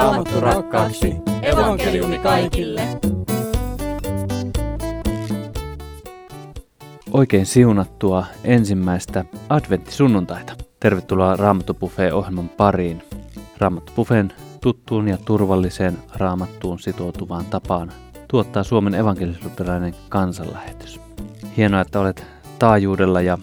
Raamattu rakkaaksi. Evankeliumi kaikille. Oikein siunattua ensimmäistä adventtisunnuntaita. Tervetuloa Raamattu ohjelman pariin. Raamattu tuttuun ja turvalliseen raamattuun sitoutuvaan tapaan tuottaa Suomen evankelisluterilainen kansanlähetys. Hienoa, että olet taajuudella ja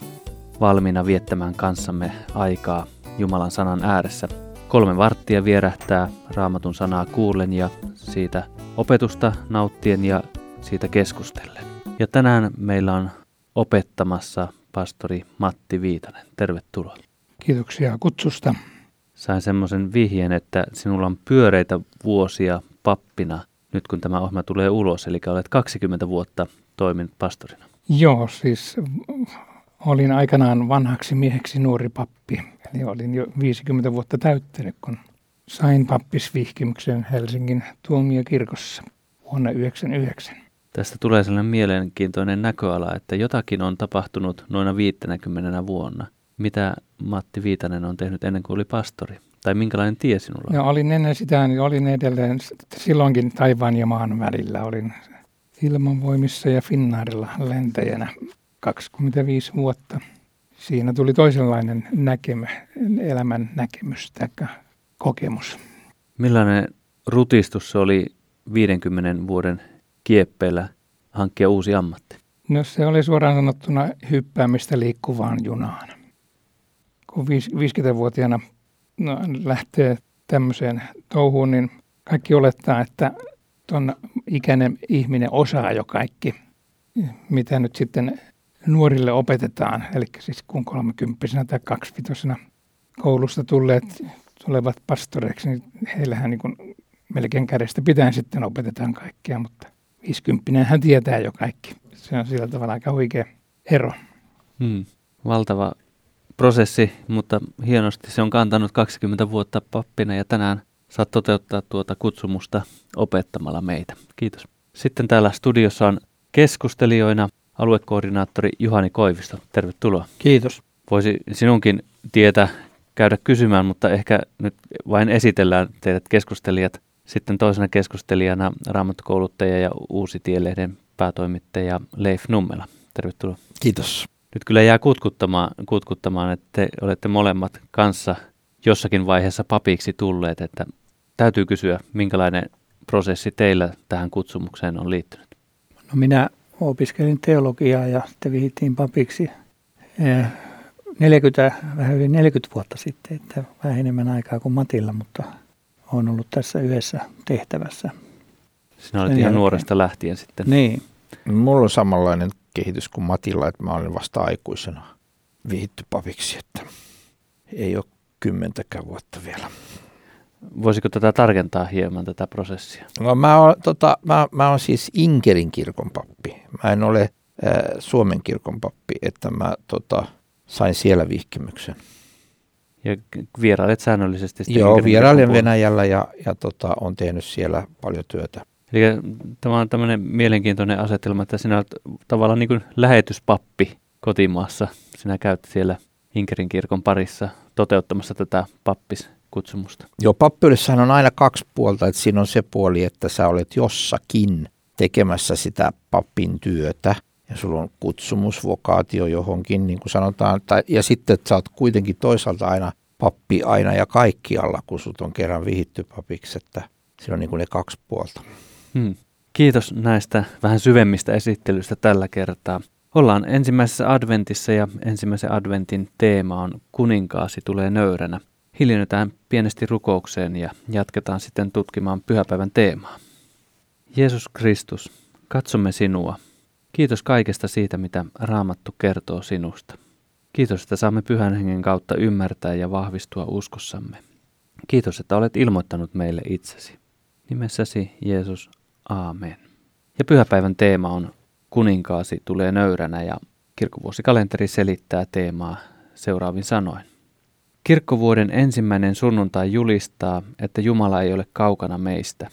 valmiina viettämään kanssamme aikaa Jumalan sanan ääressä. Kolme varttia vierähtää raamatun sanaa kuullen ja siitä opetusta nauttien ja siitä keskustellen. Ja tänään meillä on opettamassa pastori Matti Viitanen. Tervetuloa. Kiitoksia kutsusta. Sain semmoisen vihjeen, että sinulla on pyöreitä vuosia pappina nyt kun tämä ohjelma tulee ulos, eli olet 20 vuotta toiminut pastorina. Joo, siis olin aikanaan vanhaksi mieheksi nuori pappi. Eli olin jo 50 vuotta täyttänyt, kun sain pappisvihkimyksen Helsingin tuomiokirkossa vuonna 1999. Tästä tulee sellainen mielenkiintoinen näköala, että jotakin on tapahtunut noina 50 vuonna. Mitä Matti Viitanen on tehnyt ennen kuin oli pastori? Tai minkälainen tie sinulla on? No, olin ennen sitä, niin olin edelleen silloinkin taivaan ja maan välillä. Olin ilmanvoimissa ja Finnaarilla lentäjänä 25 vuotta. Siinä tuli toisenlainen näkemä, elämän näkemys tai kokemus. Millainen rutistus se oli 50 vuoden kieppeillä hankkia uusi ammatti? No se oli suoraan sanottuna hyppäämistä liikkuvaan junaan. Kun 50-vuotiaana no, lähtee tämmöiseen touhuun, niin kaikki olettaa, että tuon ikäinen ihminen osaa jo kaikki, mitä nyt sitten nuorille opetetaan. Eli siis kun kolmekymppisenä tai kaksivitosena koulusta tulleet tulevat pastoreiksi, niin heillähän niin kuin melkein kädestä pitäen sitten opetetaan kaikkea, mutta 50 hän tietää jo kaikki. Se on sillä tavalla aika huikea ero. Hmm. Valtava prosessi, mutta hienosti se on kantanut 20 vuotta pappina ja tänään saat toteuttaa tuota kutsumusta opettamalla meitä. Kiitos. Sitten täällä studiossa on keskustelijoina aluekoordinaattori Juhani Koivisto. Tervetuloa. Kiitos. Voisi sinunkin tietä käydä kysymään, mutta ehkä nyt vain esitellään teidät keskustelijat. Sitten toisena keskustelijana raamattukouluttaja ja Uusi Tielehden päätoimittaja Leif Nummela. Tervetuloa. Kiitos. Nyt kyllä jää kutkuttamaan, kutkuttamaan, että te olette molemmat kanssa jossakin vaiheessa papiksi tulleet, että täytyy kysyä, minkälainen prosessi teillä tähän kutsumukseen on liittynyt? No minä opiskelin teologiaa ja sitten vihittiin papiksi 40, vähän yli 40 vuotta sitten, että vähän enemmän aikaa kuin Matilla, mutta olen ollut tässä yhdessä tehtävässä. Sinä olet ihan jälkeen. nuoresta lähtien sitten. Niin. Mulla on samanlainen kehitys kuin Matilla, että mä olen vasta aikuisena vihitty papiksi, että ei ole kymmentäkään vuotta vielä. Voisiko tätä tarkentaa hieman, tätä prosessia? No, mä, oon, tota, mä, mä oon siis Inkerin kirkon pappi. Mä en ole äh, Suomen kirkon pappi, että mä tota, sain siellä vihkimyksen. Ja vierailet säännöllisesti? Joo, vierailen Venäjällä ja, ja tota, on tehnyt siellä paljon työtä. Eli tämä on tämmöinen mielenkiintoinen asetelma, että sinä olet tavallaan niin kuin lähetyspappi kotimaassa. Sinä käyt siellä Inkerin kirkon parissa toteuttamassa tätä pappiskutsumusta. Joo, pappiudessahan on aina kaksi puolta, että siinä on se puoli, että sä olet jossakin tekemässä sitä pappin työtä ja sulla on kutsumusvokaatio johonkin, niin kuin sanotaan, tai, ja sitten että sä oot kuitenkin toisaalta aina pappi aina ja kaikkialla, kun sut on kerran vihitty papiksi, että siinä on niin kuin ne kaksi puolta. Hmm. Kiitos näistä vähän syvemmistä esittelyistä tällä kertaa. Ollaan ensimmäisessä adventissa ja ensimmäisen adventin teema on Kuninkaasi tulee nöyränä. Hiljennytään pienesti rukoukseen ja jatketaan sitten tutkimaan pyhäpäivän teemaa. Jeesus Kristus, katsomme sinua. Kiitos kaikesta siitä, mitä Raamattu kertoo sinusta. Kiitos, että saamme pyhän hengen kautta ymmärtää ja vahvistua uskossamme. Kiitos, että olet ilmoittanut meille itsesi. Nimessäsi Jeesus, aamen. Ja pyhäpäivän teema on Kuninkaasi tulee nöyränä ja kirkkovuosikalenteri selittää teemaa seuraavin sanoin. Kirkkovuoden ensimmäinen sunnuntai julistaa, että Jumala ei ole kaukana meistä.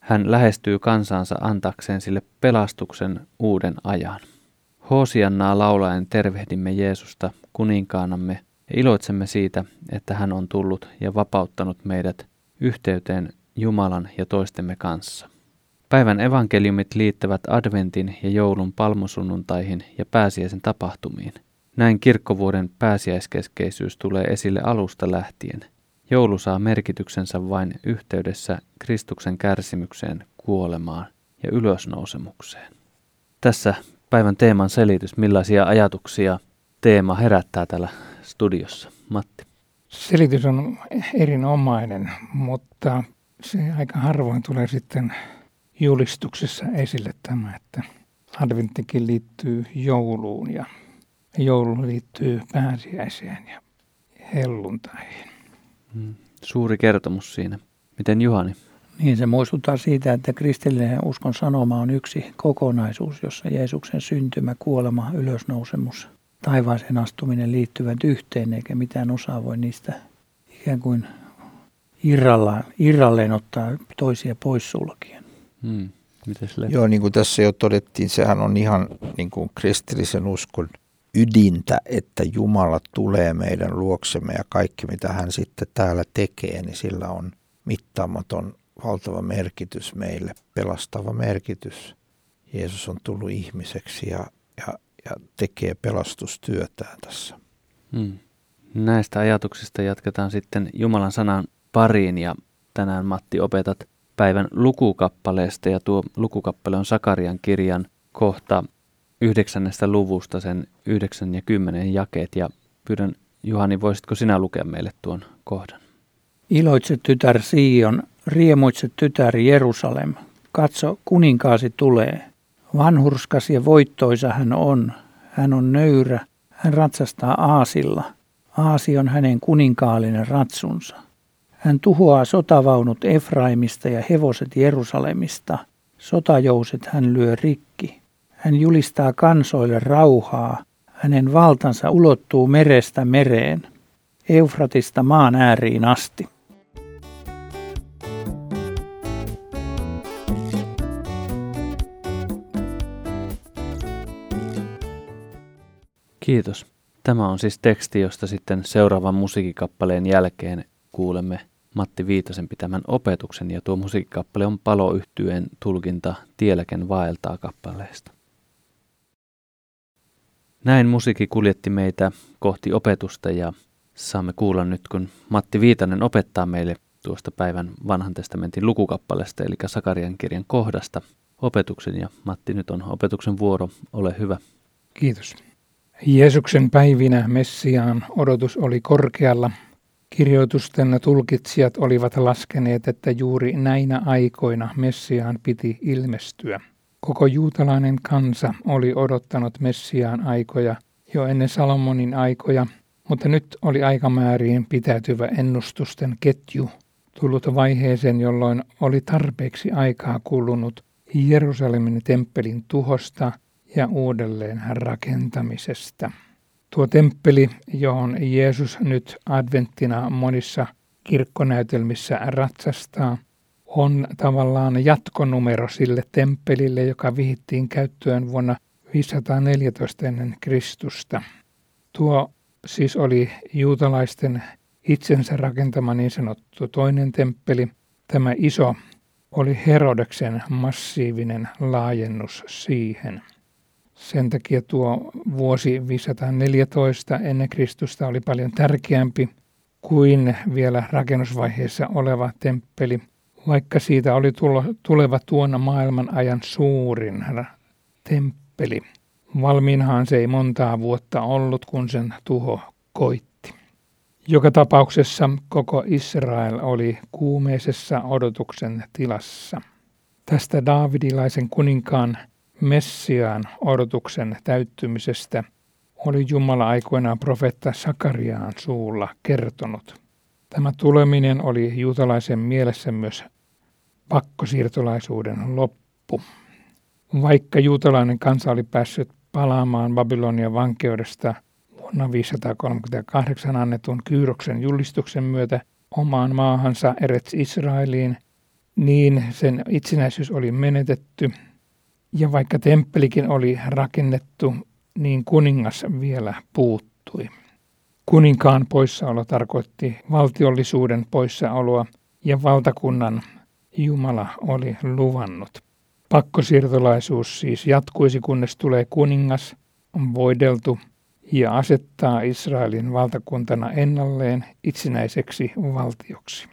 Hän lähestyy kansansa antakseen sille pelastuksen uuden ajan. Hoosiannaa laulaen tervehdimme Jeesusta kuninkaanamme ja iloitsemme siitä, että hän on tullut ja vapauttanut meidät yhteyteen Jumalan ja toistemme kanssa. Päivän evankeliumit liittävät adventin ja joulun palmusunnuntaihin ja pääsiäisen tapahtumiin. Näin kirkkovuoden pääsiäiskeskeisyys tulee esille alusta lähtien. Joulu saa merkityksensä vain yhteydessä Kristuksen kärsimykseen, kuolemaan ja ylösnousemukseen. Tässä päivän teeman selitys, millaisia ajatuksia teema herättää täällä studiossa. Matti. Selitys on erinomainen, mutta se aika harvoin tulee sitten julistuksessa esille tämä, että adventtikin liittyy jouluun ja joulu liittyy pääsiäiseen ja helluntaihin. Hmm. Suuri kertomus siinä. Miten Juhani? Niin se muistuttaa siitä, että kristillinen uskon sanoma on yksi kokonaisuus, jossa Jeesuksen syntymä, kuolema, ylösnousemus, taivaaseen astuminen liittyvät yhteen, eikä mitään osaa voi niistä ikään kuin irrallaan, irralleen ottaa toisia pois sulkien. Hmm. Joo, niin kuin tässä jo todettiin, sehän on ihan niin kuin kristillisen uskon ydintä, että Jumala tulee meidän luoksemme ja kaikki mitä hän sitten täällä tekee, niin sillä on mittaamaton valtava merkitys meille, pelastava merkitys. Jeesus on tullut ihmiseksi ja, ja, ja tekee pelastustyötään tässä. Hmm. Näistä ajatuksista jatketaan sitten Jumalan sanan pariin ja tänään Matti opetat päivän lukukappaleesta ja tuo lukukappale on Sakarian kirjan kohta yhdeksännestä luvusta sen yhdeksän ja kymmenen jakeet ja pyydän Juhani, voisitko sinä lukea meille tuon kohdan? Iloitse tytär Sion, riemuitse tytär Jerusalem, katso kuninkaasi tulee. Vanhurskas ja voittoisa hän on, hän on nöyrä, hän ratsastaa aasilla. Aasi on hänen kuninkaallinen ratsunsa. Hän tuhoaa sotavaunut Efraimista ja hevoset Jerusalemista. Sotajouset hän lyö rikki. Hän julistaa kansoille rauhaa. Hänen valtansa ulottuu merestä mereen, Eufratista maan ääriin asti. Kiitos. Tämä on siis teksti, josta sitten seuraavan musiikkikappaleen jälkeen kuulemme Matti Viitasen pitämän opetuksen ja tuo musiikkikappale on paloyhtyeen tulkinta Tieläken vaeltaa kappaleesta. Näin musiikki kuljetti meitä kohti opetusta ja saamme kuulla nyt, kun Matti Viitanen opettaa meille tuosta päivän vanhan testamentin lukukappaleesta, eli Sakarian kirjan kohdasta opetuksen. Ja Matti, nyt on opetuksen vuoro. Ole hyvä. Kiitos. Jeesuksen päivinä Messiaan odotus oli korkealla. Kirjoitusten tulkitsijat olivat laskeneet, että juuri näinä aikoina Messiaan piti ilmestyä. Koko juutalainen kansa oli odottanut Messiaan aikoja jo ennen Salomonin aikoja, mutta nyt oli aikamääriin pitäytyvä ennustusten ketju tullut vaiheeseen, jolloin oli tarpeeksi aikaa kulunut Jerusalemin temppelin tuhosta ja uudelleen rakentamisesta. Tuo temppeli, johon Jeesus nyt adventtina monissa kirkkonäytelmissä ratsastaa, on tavallaan jatkonumero sille temppelille, joka vihittiin käyttöön vuonna 514 ennen Kristusta. Tuo siis oli juutalaisten itsensä rakentama niin sanottu toinen temppeli. Tämä iso oli Herodeksen massiivinen laajennus siihen. Sen takia tuo vuosi 514 ennen Kristusta oli paljon tärkeämpi kuin vielä rakennusvaiheessa oleva temppeli, vaikka siitä oli tuleva tuona maailman ajan suurin temppeli. Valmiinhan se ei montaa vuotta ollut, kun sen tuho koitti. Joka tapauksessa koko Israel oli kuumeisessa odotuksen tilassa. Tästä Daavidilaisen kuninkaan Messiaan odotuksen täyttymisestä oli Jumala aikoinaan profetta Sakariaan suulla kertonut. Tämä tuleminen oli juutalaisen mielessä myös pakkosiirtolaisuuden loppu. Vaikka juutalainen kansa oli päässyt palaamaan Babylonian vankeudesta vuonna 538 annetun Kyyroksen julistuksen myötä omaan maahansa Erets Israeliin, niin sen itsenäisyys oli menetetty – ja vaikka temppelikin oli rakennettu, niin kuningas vielä puuttui. Kuninkaan poissaolo tarkoitti valtiollisuuden poissaoloa ja valtakunnan Jumala oli luvannut. Pakkosiirtolaisuus siis jatkuisi, kunnes tulee kuningas, on voideltu ja asettaa Israelin valtakuntana ennalleen itsenäiseksi valtioksi.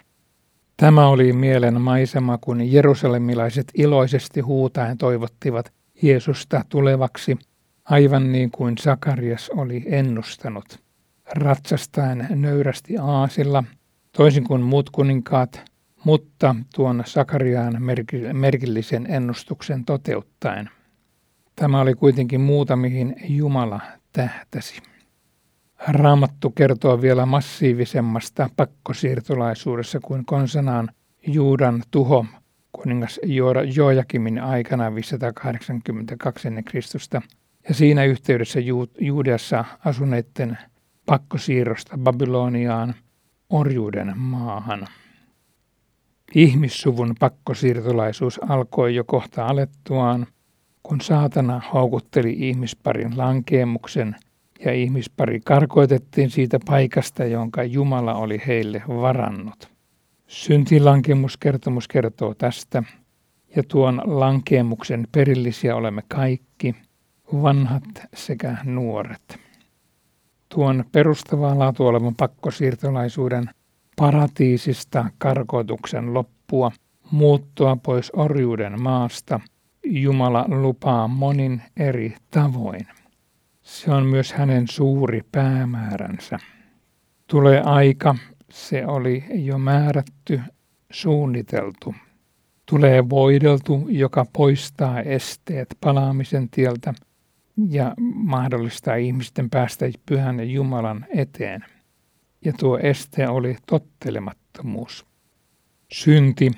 Tämä oli mielen maisema, kun jerusalemilaiset iloisesti huutaen toivottivat Jeesusta tulevaksi, aivan niin kuin Sakarias oli ennustanut. Ratsastaen nöyrästi aasilla, toisin kuin muut kuninkaat, mutta tuon Sakariaan merkillisen ennustuksen toteuttaen. Tämä oli kuitenkin muuta, mihin Jumala tähtäsi. Raamattu kertoo vielä massiivisemmasta pakkosiirtolaisuudessa kuin konsanaan Juudan tuho kuningas Joakimin aikana 582 ennen Kristusta ja siinä yhteydessä Juudeassa asuneiden pakkosiirrosta Babyloniaan orjuuden maahan. Ihmissuvun pakkosiirtolaisuus alkoi jo kohta alettuaan, kun saatana houkutteli ihmisparin lankeemuksen ja ihmispari karkoitettiin siitä paikasta, jonka Jumala oli heille varannut. Syntilankemuskertomus kertoo tästä, ja tuon lankeemuksen perillisiä olemme kaikki, vanhat sekä nuoret. Tuon perustavaa laatu olevan pakkosiirtolaisuuden paratiisista karkoituksen loppua, muuttoa pois orjuuden maasta, Jumala lupaa monin eri tavoin. Se on myös hänen suuri päämääränsä. Tulee aika, se oli jo määrätty, suunniteltu. Tulee voideltu, joka poistaa esteet palaamisen tieltä ja mahdollistaa ihmisten päästä pyhän Jumalan eteen. Ja tuo este oli tottelemattomuus. Synti,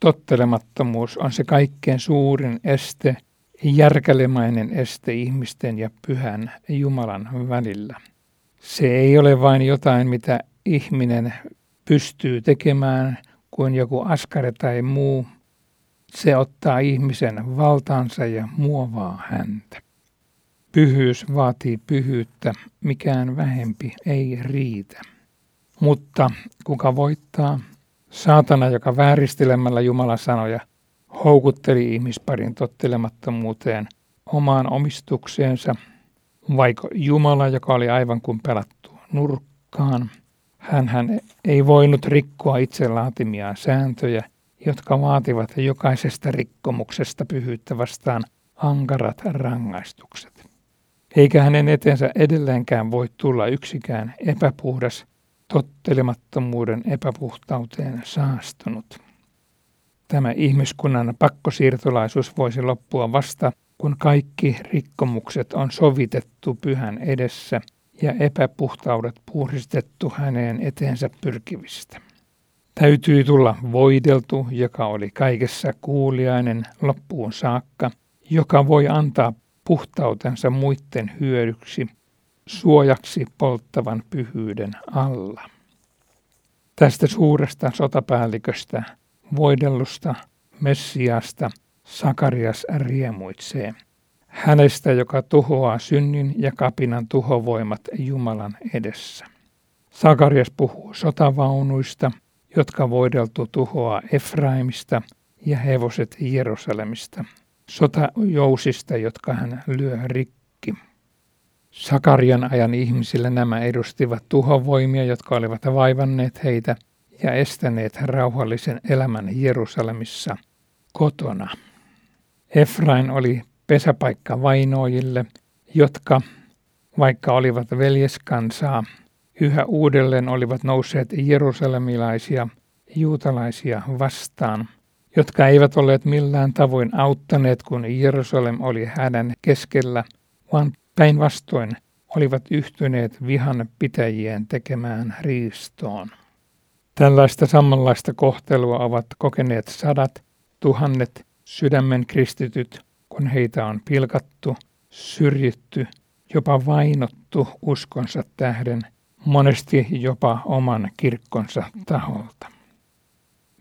tottelemattomuus on se kaikkein suurin este, järkälemainen este ihmisten ja pyhän Jumalan välillä. Se ei ole vain jotain, mitä ihminen pystyy tekemään kuin joku askare tai muu. Se ottaa ihmisen valtaansa ja muovaa häntä. Pyhyys vaatii pyhyyttä, mikään vähempi ei riitä. Mutta kuka voittaa? Saatana, joka vääristelemällä Jumalan sanoja houkutteli ihmisparin tottelemattomuuteen omaan omistukseensa, vaiko Jumala, joka oli aivan kuin pelattu nurkkaan – hän, ei voinut rikkoa itse laatimiaan sääntöjä, jotka vaativat jokaisesta rikkomuksesta pyhyyttä vastaan ankarat rangaistukset. Eikä hänen etensä edelleenkään voi tulla yksikään epäpuhdas, tottelemattomuuden epäpuhtauteen saastunut. Tämä ihmiskunnan pakkosiirtolaisuus voisi loppua vasta, kun kaikki rikkomukset on sovitettu pyhän edessä – ja epäpuhtaudet puhdistettu häneen eteensä pyrkivistä. Täytyi tulla voideltu, joka oli kaikessa kuuliainen loppuun saakka, joka voi antaa puhtautensa muiden hyödyksi, suojaksi polttavan pyhyyden alla. Tästä suuresta sotapäälliköstä, voidellusta Messiasta, Sakarias riemuitsee – hänestä, joka tuhoaa synnin ja kapinan tuhovoimat Jumalan edessä. Sakarias puhuu sotavaunuista, jotka voideltu tuhoaa Efraimista ja hevoset Jerusalemista, sotajousista, jotka hän lyö rikki. Sakarian ajan ihmisille nämä edustivat tuhovoimia, jotka olivat vaivanneet heitä ja estäneet rauhallisen elämän Jerusalemissa kotona. Efrain oli pesäpaikka vainoajille, jotka, vaikka olivat veljeskansaa, yhä uudelleen olivat nousseet jerusalemilaisia juutalaisia vastaan, jotka eivät olleet millään tavoin auttaneet, kun Jerusalem oli hänen keskellä, vaan päinvastoin olivat yhtyneet vihan pitäjien tekemään riistoon. Tällaista samanlaista kohtelua ovat kokeneet sadat, tuhannet sydämen kristityt kun heitä on pilkattu, syrjitty, jopa vainottu uskonsa tähden, monesti jopa oman kirkkonsa taholta.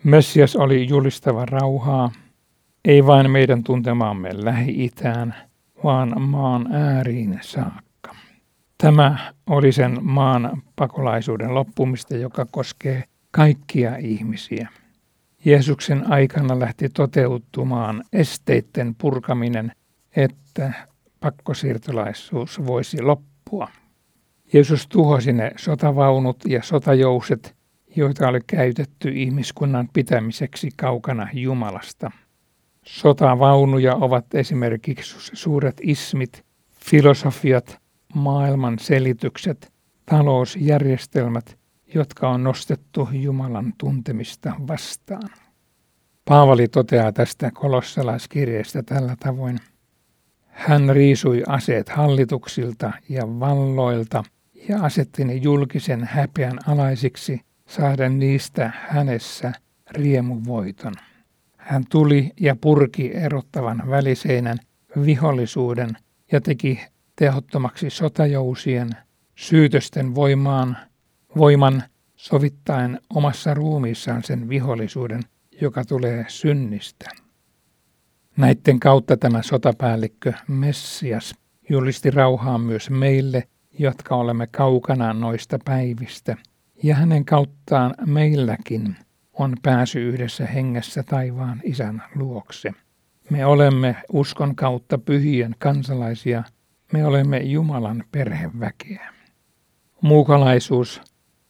Messias oli julistava rauhaa, ei vain meidän tuntemaamme Lähi-Itään, vaan maan ääriin saakka. Tämä oli sen maan pakolaisuuden loppumista, joka koskee kaikkia ihmisiä. Jeesuksen aikana lähti toteutumaan esteitten purkaminen, että pakkosiirtolaisuus voisi loppua. Jeesus tuhosi ne sotavaunut ja sotajouset, joita oli käytetty ihmiskunnan pitämiseksi kaukana Jumalasta. Sotavaunuja ovat esimerkiksi suuret ismit, filosofiat, maailman selitykset, talousjärjestelmät, jotka on nostettu Jumalan tuntemista vastaan. Paavali toteaa tästä kolossalaiskirjeestä tällä tavoin. Hän riisui aseet hallituksilta ja valloilta ja asetti ne julkisen häpeän alaisiksi, saaden niistä hänessä riemuvoiton. Hän tuli ja purki erottavan väliseinän vihollisuuden ja teki tehottomaksi sotajousien, syytösten voimaan, voiman sovittaen omassa ruumiissaan sen vihollisuuden, joka tulee synnistä. Näiden kautta tämä sotapäällikkö Messias julisti rauhaa myös meille, jotka olemme kaukana noista päivistä, ja hänen kauttaan meilläkin on pääsy yhdessä hengessä taivaan isän luokse. Me olemme uskon kautta pyhien kansalaisia, me olemme Jumalan perheväkeä. Muukalaisuus,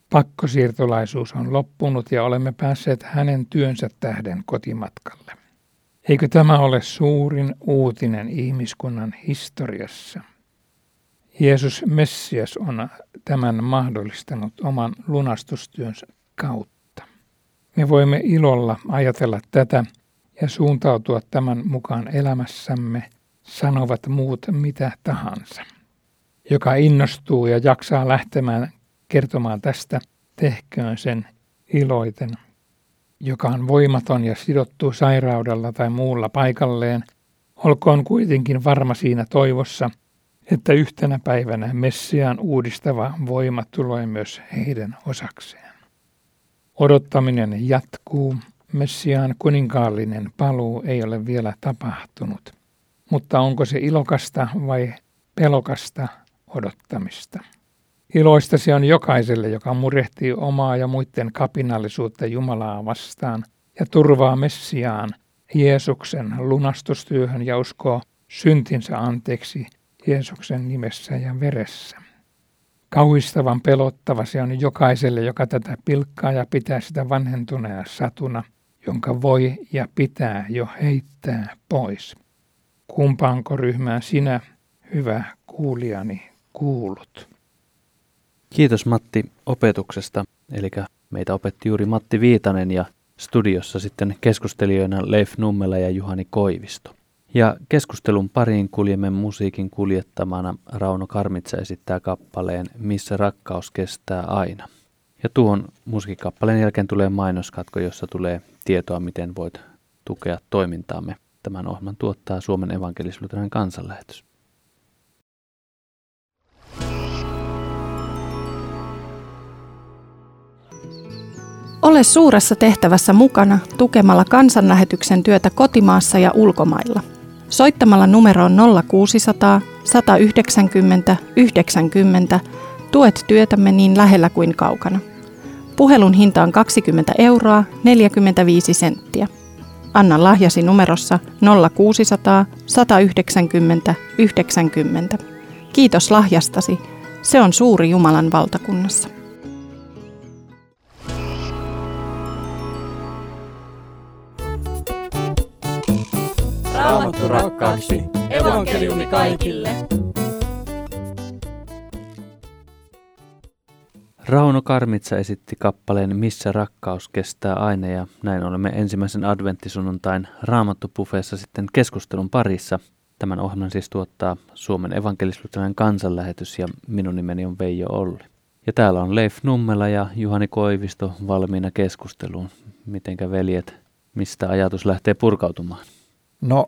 pakkosiirtolaisuus on loppunut ja olemme päässeet hänen työnsä tähden kotimatkalle. Eikö tämä ole suurin uutinen ihmiskunnan historiassa? Jeesus Messias on tämän mahdollistanut oman lunastustyönsä kautta. Me voimme ilolla ajatella tätä ja suuntautua tämän mukaan elämässämme, sanovat muut mitä tahansa. Joka innostuu ja jaksaa lähtemään kertomaan tästä, tehköön sen iloiten joka on voimaton ja sidottu sairaudella tai muulla paikalleen, olkoon kuitenkin varma siinä toivossa, että yhtenä päivänä Messiaan uudistava voima tulee myös heidän osakseen. Odottaminen jatkuu, Messiaan kuninkaallinen paluu ei ole vielä tapahtunut, mutta onko se ilokasta vai pelokasta odottamista? Iloista se on jokaiselle, joka murehtii omaa ja muiden kapinallisuutta Jumalaa vastaan ja turvaa Messiaan Jeesuksen lunastustyöhön ja uskoo syntinsä anteeksi Jeesuksen nimessä ja veressä. Kauhistavan pelottava se on jokaiselle, joka tätä pilkkaa ja pitää sitä vanhentuneen satuna, jonka voi ja pitää jo heittää pois. Kumpaanko ryhmään sinä, hyvä kuulijani, kuulut? Kiitos Matti opetuksesta. Eli meitä opetti juuri Matti Viitanen ja studiossa sitten keskustelijoina Leif Nummela ja Juhani Koivisto. Ja keskustelun pariin kuljemme musiikin kuljettamana Rauno Karmitsa esittää kappaleen Missä rakkaus kestää aina. Ja tuon musiikkappaleen jälkeen tulee mainoskatko, jossa tulee tietoa, miten voit tukea toimintaamme. Tämän ohjelman tuottaa Suomen evankelisluterilainen kansanlähetys. Ole suuressa tehtävässä mukana tukemalla kansanlähetyksen työtä kotimaassa ja ulkomailla. Soittamalla numeroon 0600 190 90 tuet työtämme niin lähellä kuin kaukana. Puhelun hinta on 20 euroa 45 senttiä. Anna lahjasi numerossa 0600 190 90. Kiitos lahjastasi. Se on suuri Jumalan valtakunnassa. Raamattu rakkaaksi. Evankeliumi kaikille. Rauno Karmitsa esitti kappaleen Missä rakkaus kestää aina ja näin olemme ensimmäisen adventtisunnuntain Raamattupufeessa sitten keskustelun parissa. Tämän ohjelman siis tuottaa Suomen evankelisluterilainen kansanlähetys ja minun nimeni on Veijo Olli. Ja täällä on Leif Nummela ja Juhani Koivisto valmiina keskusteluun. Mitenkä veljet, mistä ajatus lähtee purkautumaan? No,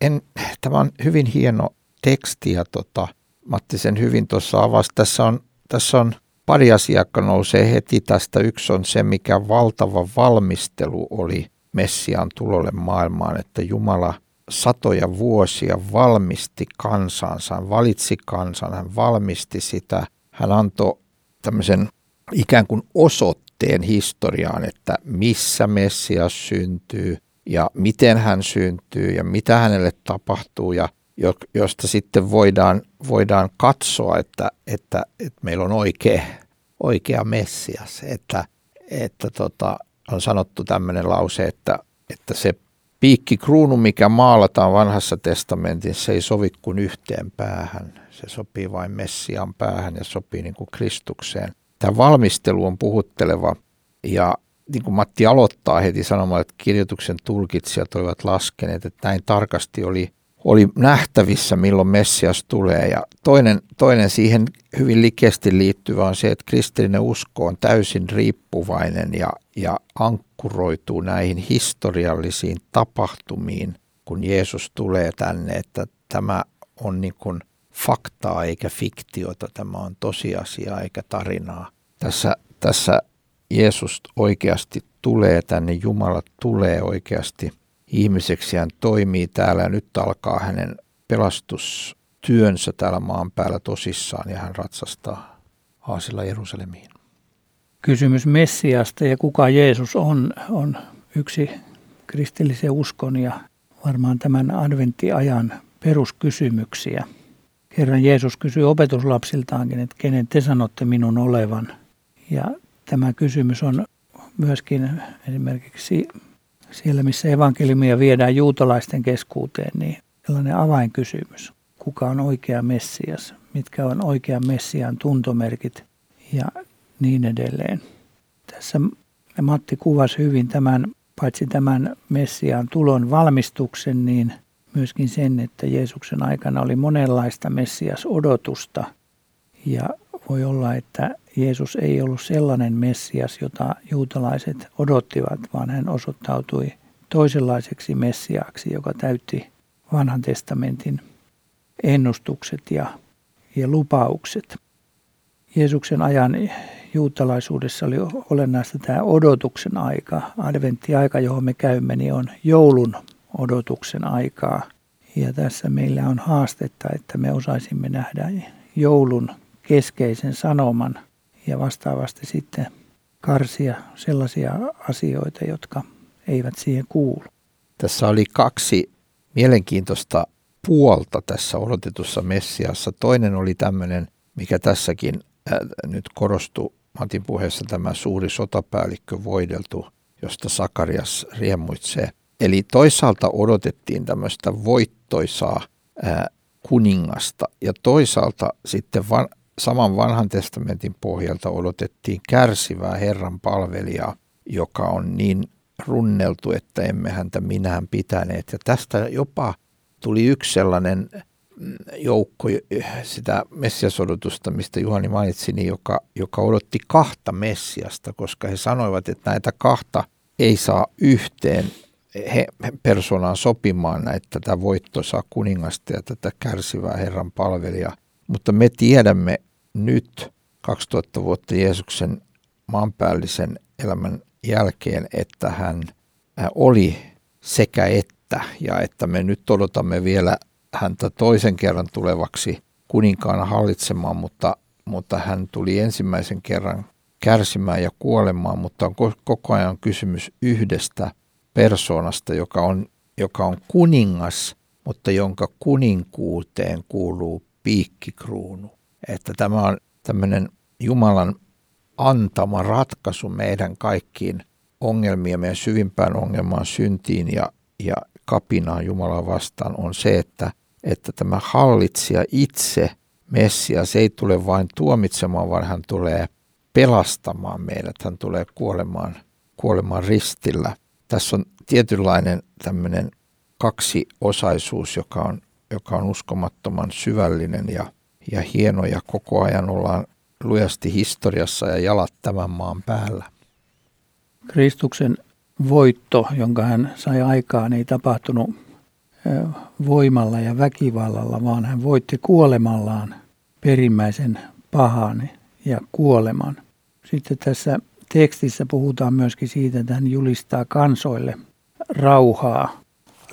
en, tämä on hyvin hieno teksti ja tota, Matti sen hyvin tuossa avasi. Tässä on, tässä on pari asiaa, nousee heti tästä. Yksi on se, mikä valtava valmistelu oli Messiaan tulolle maailmaan, että Jumala satoja vuosia valmisti kansansa, valitsi kansan, hän valmisti sitä, hän antoi tämmöisen ikään kuin osoitteen historiaan, että missä Messias syntyy ja miten hän syntyy ja mitä hänelle tapahtuu ja josta sitten voidaan, voidaan katsoa, että, että, että meillä on oikea, oikea Messias. Että, että tota, on sanottu tämmöinen lause, että, että se piikkikruunu, mikä maalataan vanhassa testamentissa, ei sovi kuin yhteen päähän. Se sopii vain Messian päähän ja sopii niin kuin Kristukseen. Tämä valmistelu on puhutteleva ja niin kuin Matti aloittaa heti sanomaan, että kirjoituksen tulkitsijat olivat laskeneet, että näin tarkasti oli, oli nähtävissä, milloin Messias tulee. Ja toinen, toinen siihen hyvin likeästi liittyvä on se, että kristillinen usko on täysin riippuvainen ja, ja ankkuroituu näihin historiallisiin tapahtumiin, kun Jeesus tulee tänne, että tämä on niin kuin faktaa eikä fiktiota, tämä on tosiasia eikä tarinaa. Tässä, tässä Jeesus oikeasti tulee tänne, Jumala tulee oikeasti ihmiseksi, hän toimii täällä ja nyt alkaa hänen pelastustyönsä täällä maan päällä tosissaan ja hän ratsastaa aasilla Jerusalemiin. Kysymys Messiasta ja kuka Jeesus on, on yksi kristillisen uskon ja varmaan tämän adventtiajan peruskysymyksiä. Kerran Jeesus kysyi opetuslapsiltaankin, että kenen te sanotte minun olevan. Ja tämä kysymys on myöskin esimerkiksi siellä, missä evankeliumia viedään juutalaisten keskuuteen, niin sellainen avainkysymys. Kuka on oikea Messias? Mitkä on oikea Messian tuntomerkit? Ja niin edelleen. Tässä Matti kuvasi hyvin tämän, paitsi tämän Messiaan tulon valmistuksen, niin myöskin sen, että Jeesuksen aikana oli monenlaista Messias-odotusta. Ja voi olla, että Jeesus ei ollut sellainen Messias, jota juutalaiset odottivat, vaan hän osoittautui toisenlaiseksi Messiaaksi, joka täytti vanhan testamentin ennustukset ja, ja lupaukset. Jeesuksen ajan juutalaisuudessa oli olennaista tämä odotuksen aika. Adventtiaika, johon me käymme, niin on joulun odotuksen aikaa. Ja tässä meillä on haastetta, että me osaisimme nähdä joulun keskeisen sanoman ja vastaavasti sitten karsia sellaisia asioita, jotka eivät siihen kuulu. Tässä oli kaksi mielenkiintoista puolta tässä odotetussa Messiassa. Toinen oli tämmöinen, mikä tässäkin äh, nyt korostui Matin puheessa tämä suuri sotapäällikkö voideltu, josta Sakarias riemuitsee. Eli toisaalta odotettiin tämmöistä voittoisaa äh, kuningasta ja toisaalta sitten van, saman vanhan testamentin pohjalta odotettiin kärsivää Herran palvelijaa, joka on niin runneltu, että emme häntä minään pitäneet. Ja tästä jopa tuli yksi sellainen mm, joukko sitä messiasodotusta, mistä Juhani mainitsi, niin joka, joka odotti kahta messiasta, koska he sanoivat, että näitä kahta ei saa yhteen he, persoonaan sopimaan näitä tätä voittoisaa kuningasta ja tätä kärsivää Herran palvelijaa. Mutta me tiedämme nyt 2000 vuotta Jeesuksen maanpäällisen elämän jälkeen, että hän oli sekä että. Ja että me nyt odotamme vielä häntä toisen kerran tulevaksi kuninkaana hallitsemaan, mutta, mutta hän tuli ensimmäisen kerran kärsimään ja kuolemaan, mutta on koko ajan kysymys yhdestä persoonasta, joka on, joka on kuningas, mutta jonka kuninkuuteen kuuluu piikkikruunu. Että tämä on tämmöinen Jumalan antama ratkaisu meidän kaikkiin ongelmia, meidän syvimpään ongelmaan, syntiin ja, ja kapinaan Jumalaa vastaan on se, että, että tämä hallitsija itse, Messias, ei tule vain tuomitsemaan, vaan hän tulee pelastamaan meidät, hän tulee kuolemaan, kuolemaan ristillä. Tässä on tietynlainen tämmöinen kaksiosaisuus, joka on, joka on uskomattoman syvällinen ja, ja hieno ja koko ajan ollaan lujasti historiassa ja jalat tämän maan päällä. Kristuksen voitto, jonka hän sai aikaan, ei tapahtunut voimalla ja väkivallalla, vaan hän voitti kuolemallaan perimmäisen pahan ja kuoleman. Sitten tässä tekstissä puhutaan myöskin siitä, että hän julistaa kansoille rauhaa.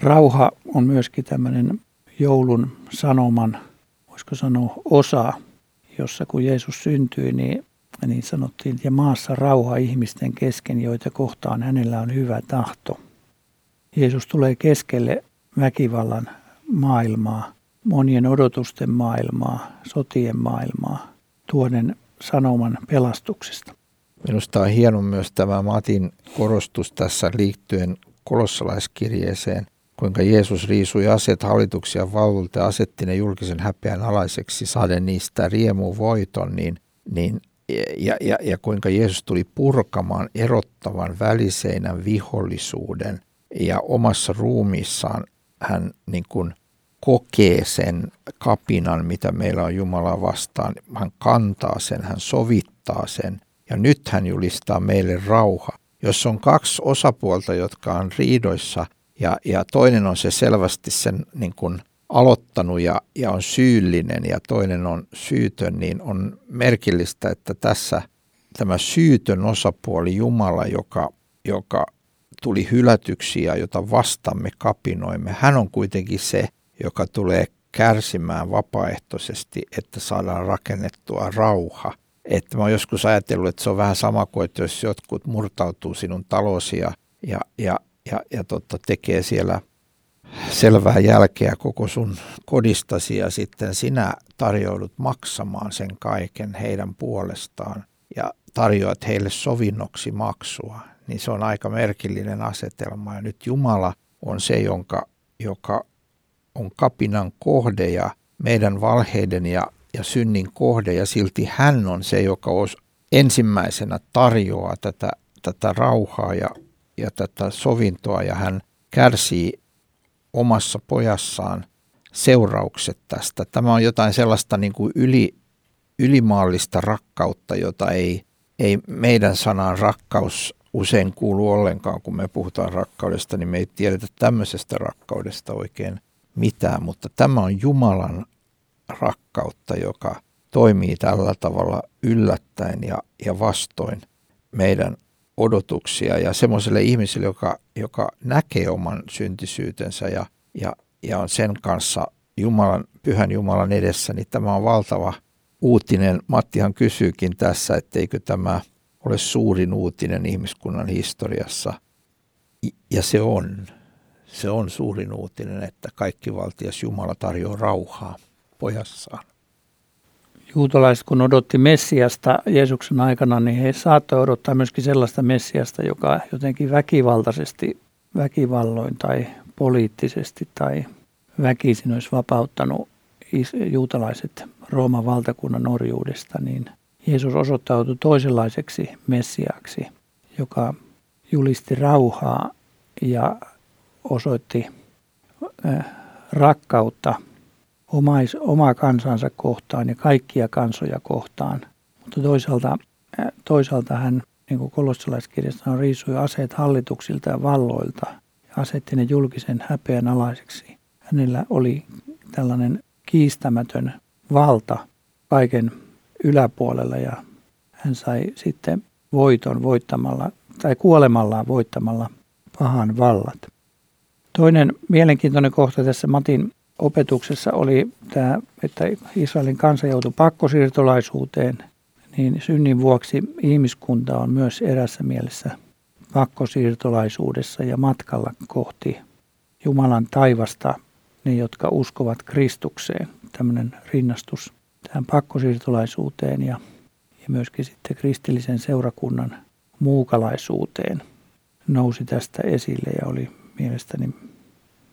Rauha on myöskin tämmöinen joulun sanoman, voisiko sanoa, osa, jossa kun Jeesus syntyi, niin niin sanottiin, ja maassa rauha ihmisten kesken, joita kohtaan hänellä on hyvä tahto. Jeesus tulee keskelle väkivallan maailmaa, monien odotusten maailmaa, sotien maailmaa, tuoden sanoman pelastuksesta. Minusta on hieno myös tämä Matin korostus tässä liittyen kolossalaiskirjeeseen, kuinka Jeesus riisui aset hallituksia valvolta ja asetti ne julkisen häpeän alaiseksi saaden niistä riemu voiton, niin, niin ja, ja, ja kuinka Jeesus tuli purkamaan erottavan väliseinän vihollisuuden ja omassa ruumiissaan hän niin kuin kokee sen kapinan, mitä meillä on Jumalaa vastaan. Hän kantaa sen, hän sovittaa sen ja nyt hän julistaa meille rauha. Jos on kaksi osapuolta, jotka on riidoissa ja, ja toinen on se selvästi sen niin kuin aloittanut ja, ja on syyllinen ja toinen on syytön, niin on merkillistä, että tässä tämä syytön osapuoli Jumala, joka, joka tuli hylätyksi ja jota vastamme kapinoimme, hän on kuitenkin se, joka tulee kärsimään vapaaehtoisesti, että saadaan rakennettua rauha. Että mä oon joskus ajatellut, että se on vähän sama kuin, että jos jotkut murtautuu sinun talosi ja, ja, ja, ja, ja totta, tekee siellä selvää jälkeä koko sun kodistasi ja sitten sinä tarjoudut maksamaan sen kaiken heidän puolestaan ja tarjoat heille sovinnoksi maksua, niin se on aika merkillinen asetelma. Ja nyt Jumala on se, jonka, joka on kapinan kohde ja meidän valheiden ja, ja synnin kohde ja silti hän on se, joka os, ensimmäisenä tarjoaa tätä, tätä rauhaa ja, ja tätä sovintoa ja hän kärsii omassa pojassaan seuraukset tästä. Tämä on jotain sellaista niin kuin yli, ylimaallista rakkautta, jota ei, ei meidän sanan rakkaus usein kuulu ollenkaan, kun me puhutaan rakkaudesta, niin me ei tiedetä tämmöisestä rakkaudesta oikein mitään, mutta tämä on Jumalan rakkautta, joka toimii tällä tavalla yllättäen ja, ja vastoin meidän odotuksia ja semmoiselle ihmiselle, joka, joka näkee oman syntisyytensä ja, ja, ja on sen kanssa Jumalan, pyhän Jumalan edessä, niin tämä on valtava uutinen. Mattihan kysyykin tässä, etteikö tämä ole suurin uutinen ihmiskunnan historiassa. Ja se on. Se on suurin uutinen, että kaikki valtias Jumala tarjoaa rauhaa pojassaan juutalaiset kun odotti Messiasta Jeesuksen aikana, niin he saattoi odottaa myöskin sellaista Messiasta, joka jotenkin väkivaltaisesti, väkivalloin tai poliittisesti tai väkisin olisi vapauttanut juutalaiset Rooman valtakunnan orjuudesta, niin Jeesus osoittautui toisenlaiseksi Messiaksi, joka julisti rauhaa ja osoitti rakkautta – omais, omaa kansansa kohtaan ja kaikkia kansoja kohtaan. Mutta toisaalta, toisaalta hän, niin kuin kolossalaiskirjassa on, riisui aseet hallituksilta ja valloilta ja asetti ne julkisen häpeän alaiseksi. Hänellä oli tällainen kiistämätön valta kaiken yläpuolella ja hän sai sitten voiton voittamalla tai kuolemallaan voittamalla pahan vallat. Toinen mielenkiintoinen kohta tässä Matin opetuksessa oli tämä, että Israelin kansa joutui pakkosiirtolaisuuteen, niin synnin vuoksi ihmiskunta on myös erässä mielessä pakkosiirtolaisuudessa ja matkalla kohti Jumalan taivasta, ne jotka uskovat Kristukseen. Tämmöinen rinnastus tähän pakkosiirtolaisuuteen ja, ja myöskin sitten kristillisen seurakunnan muukalaisuuteen nousi tästä esille ja oli mielestäni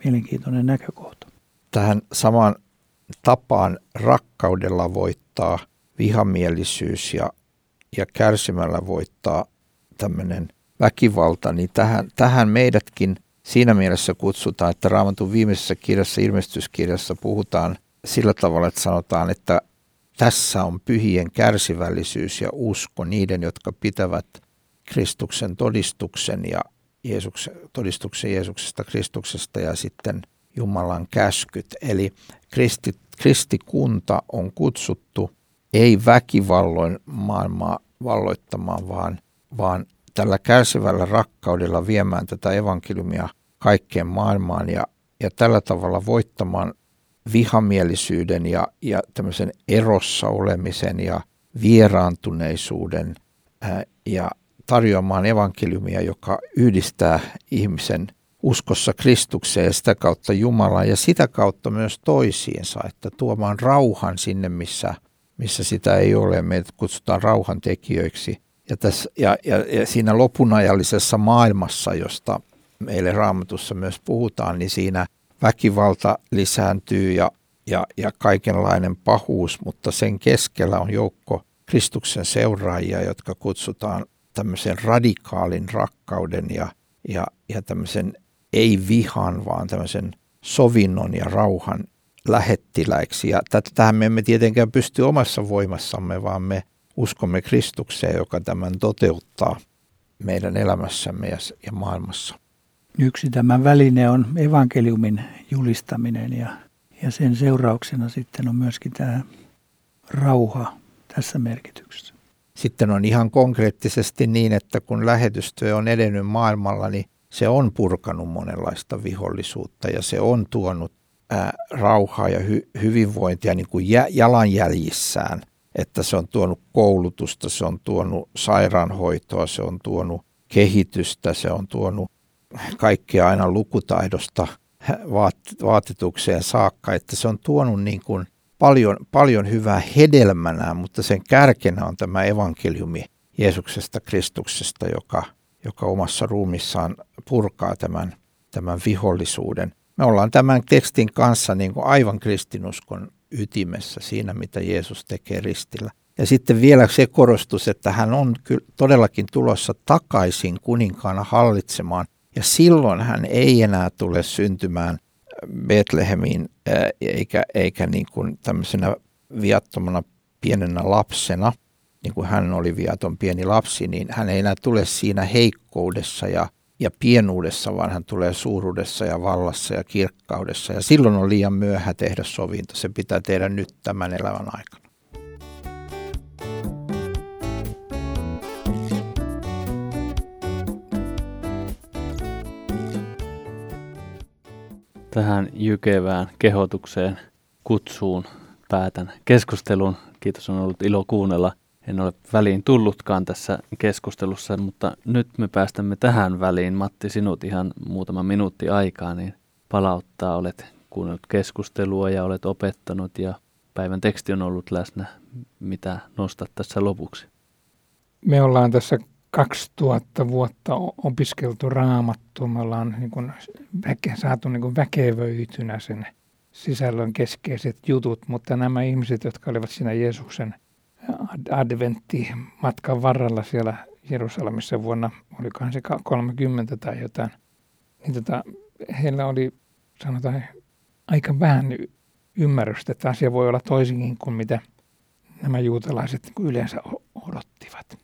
mielenkiintoinen näkökohta tähän samaan tapaan rakkaudella voittaa vihamielisyys ja, ja kärsimällä voittaa tämmöinen väkivalta, niin tähän, tähän meidätkin siinä mielessä kutsutaan, että Raamatun viimeisessä kirjassa, ilmestyskirjassa puhutaan sillä tavalla, että sanotaan, että tässä on pyhien kärsivällisyys ja usko niiden, jotka pitävät Kristuksen todistuksen ja Jeesuksen, todistuksen Jeesuksesta Kristuksesta ja sitten – Jumalan käskyt. Eli kristi, kristikunta on kutsuttu ei väkivalloin maailmaa valloittamaan, vaan, vaan tällä kärsivällä rakkaudella viemään tätä evankeliumia kaikkeen maailmaan ja, ja tällä tavalla voittamaan vihamielisyyden ja, ja tämmöisen erossa olemisen ja, vieraantuneisuuden ja tarjoamaan evankeliumia, joka yhdistää ihmisen uskossa Kristukseen ja sitä kautta Jumalaan ja sitä kautta myös toisiinsa, että tuomaan rauhan sinne, missä, missä sitä ei ole. Meitä kutsutaan rauhantekijöiksi. Ja, tässä, ja, ja, ja siinä lopunajallisessa maailmassa, josta meille raamatussa myös puhutaan, niin siinä väkivalta lisääntyy ja, ja, ja kaikenlainen pahuus, mutta sen keskellä on joukko Kristuksen seuraajia, jotka kutsutaan tämmöisen radikaalin rakkauden ja, ja, ja tämmöisen ei vihan, vaan tämmöisen sovinnon ja rauhan lähettiläiksi. Ja tähän me emme tietenkään pysty omassa voimassamme, vaan me uskomme Kristukseen, joka tämän toteuttaa meidän elämässämme ja, maailmassa. Yksi tämä väline on evankeliumin julistaminen ja, ja sen seurauksena sitten on myöskin tämä rauha tässä merkityksessä. Sitten on ihan konkreettisesti niin, että kun lähetystyö on edennyt maailmalla, niin se on purkanut monenlaista vihollisuutta ja se on tuonut ää, rauhaa ja hy, hyvinvointia niin kuin jä, jalanjäljissään. Että se on tuonut koulutusta, se on tuonut sairaanhoitoa, se on tuonut kehitystä, se on tuonut kaikkea aina lukutaidosta vaatetukseen saakka, että se on tuonut niin kuin paljon, paljon hyvää hedelmänä, mutta sen kärkenä on tämä evankeliumi Jeesuksesta Kristuksesta, joka, joka omassa ruumissaan purkaa tämän, tämän vihollisuuden. Me ollaan tämän tekstin kanssa niin kuin aivan kristinuskon ytimessä siinä, mitä Jeesus tekee ristillä. Ja sitten vielä se korostus, että hän on kyllä todellakin tulossa takaisin kuninkaana hallitsemaan. Ja silloin hän ei enää tule syntymään Betlehemiin eikä, eikä niin kuin tämmöisenä viattomana pienenä lapsena, niin kuin hän oli viaton pieni lapsi, niin hän ei enää tule siinä heikkoudessa ja, ja pienuudessa, vaan hän tulee suuruudessa ja vallassa ja kirkkaudessa. Ja silloin on liian myöhä tehdä sovinto. Se pitää tehdä nyt tämän elämän aikana. tähän jykevään kehotukseen, kutsuun päätän keskustelun. Kiitos, on ollut ilo kuunnella. En ole väliin tullutkaan tässä keskustelussa, mutta nyt me päästämme tähän väliin. Matti, sinut ihan muutama minuutti aikaa, niin palauttaa. Olet kuunnellut keskustelua ja olet opettanut ja päivän teksti on ollut läsnä. Mitä nostat tässä lopuksi? Me ollaan tässä 2000 vuotta opiskeltu raamattu. Me ollaan niin kuin väke, saatu niin kuin väkevöitynä sen sisällön keskeiset jutut, mutta nämä ihmiset, jotka olivat siinä Jeesuksen adventtimatkan varrella siellä Jerusalemissa vuonna, olikohan se 30 tai jotain, niin tota, heillä oli sanotaan aika vähän ymmärrystä, että asia voi olla toisinkin kuin mitä nämä juutalaiset yleensä odottivat.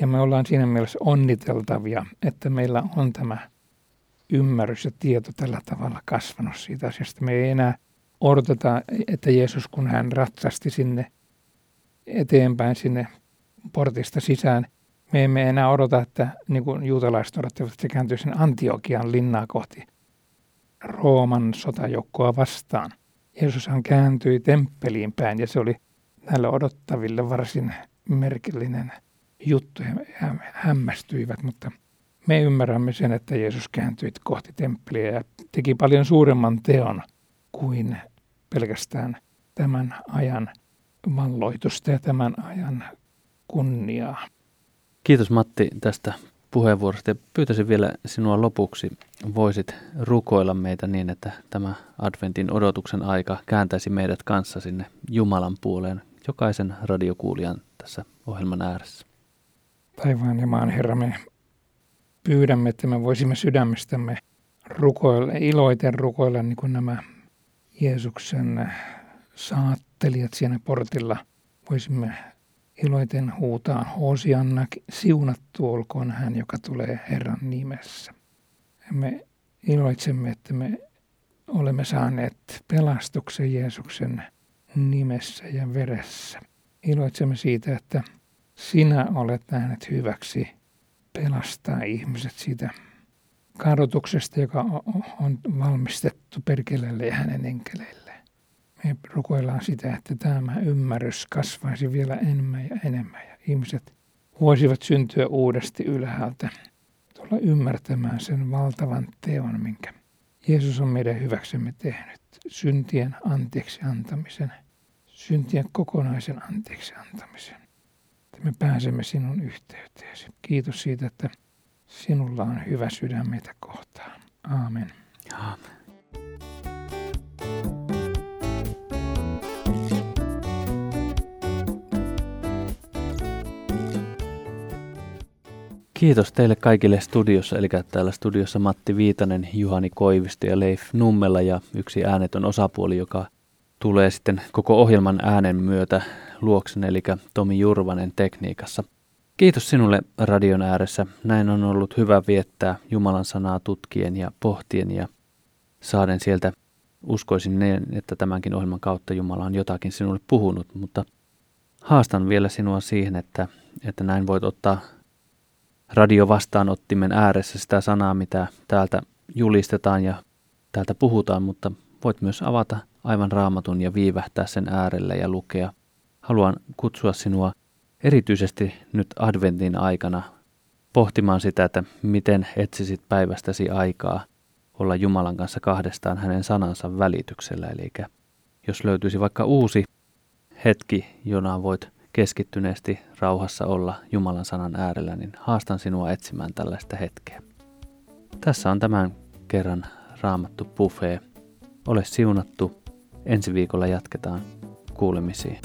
Ja me ollaan siinä mielessä onniteltavia, että meillä on tämä ymmärrys ja tieto tällä tavalla kasvanut siitä asiasta. Me ei enää odoteta, että Jeesus, kun hän ratsasti sinne eteenpäin sinne portista sisään, me emme enää odota, että niin kuin juutalaiset odottivat, että se kääntyy sen Antiokian linnaa kohti Rooman sotajoukkoa vastaan. Jeesushan kääntyi temppeliin päin ja se oli näille odottaville varsin merkillinen juttu. He hämmästyivät, mutta me ymmärrämme sen, että Jeesus kääntyi kohti temppeliä ja teki paljon suuremman teon kuin pelkästään tämän ajan valloitusta ja tämän ajan kunniaa. Kiitos Matti tästä puheenvuorosta ja pyytäisin vielä sinua lopuksi, voisit rukoilla meitä niin, että tämä adventin odotuksen aika kääntäisi meidät kanssa sinne Jumalan puoleen, jokaisen radiokuulijan tässä ohjelman ääressä. Taivaan ja maan Herra, me pyydämme, että me voisimme sydämestämme rukoilla, iloiten rukoilla niin kuin nämä Jeesuksen saattelijat siinä portilla. Voisimme iloiten huutaa, Hosianna, siunattu olkoon hän, joka tulee Herran nimessä. Me iloitsemme, että me olemme saaneet pelastuksen Jeesuksen nimessä ja veressä. Iloitsemme siitä, että sinä olet nähnyt hyväksi pelastaa ihmiset siitä kadotuksesta, joka on valmistettu perkeleelle ja hänen enkeleille. Me rukoillaan sitä, että tämä ymmärrys kasvaisi vielä enemmän ja enemmän ja ihmiset voisivat syntyä uudesti ylhäältä, tulla ymmärtämään sen valtavan teon, minkä Jeesus on meidän hyväksemme tehnyt. Syntien anteeksi antamisen, syntien kokonaisen anteeksi antamisen. Että me pääsemme sinun yhteyteesi. Kiitos siitä, että sinulla on hyvä sydän meitä kohtaan. Aamen. Aamen. Kiitos teille kaikille studiossa, eli täällä studiossa Matti Viitanen, Juhani Koivisto ja Leif Nummella ja yksi äänetön osapuoli, joka tulee sitten koko ohjelman äänen myötä luoksen, eli Tomi Jurvanen tekniikassa. Kiitos sinulle radion ääressä. Näin on ollut hyvä viettää Jumalan sanaa tutkien ja pohtien ja saaden sieltä uskoisin ne, että tämänkin ohjelman kautta Jumala on jotakin sinulle puhunut, mutta haastan vielä sinua siihen, että, että näin voit ottaa radiovastaanottimen ääressä sitä sanaa, mitä täältä julistetaan ja täältä puhutaan, mutta voit myös avata aivan raamatun ja viivähtää sen äärelle ja lukea. Haluan kutsua sinua erityisesti nyt adventin aikana pohtimaan sitä, että miten etsisit päivästäsi aikaa olla Jumalan kanssa kahdestaan hänen sanansa välityksellä. Eli jos löytyisi vaikka uusi hetki, jona voit keskittyneesti rauhassa olla Jumalan sanan äärellä, niin haastan sinua etsimään tällaista hetkeä. Tässä on tämän kerran raamattu buffet. Ole siunattu. Ensi viikolla jatketaan kuulemisiin.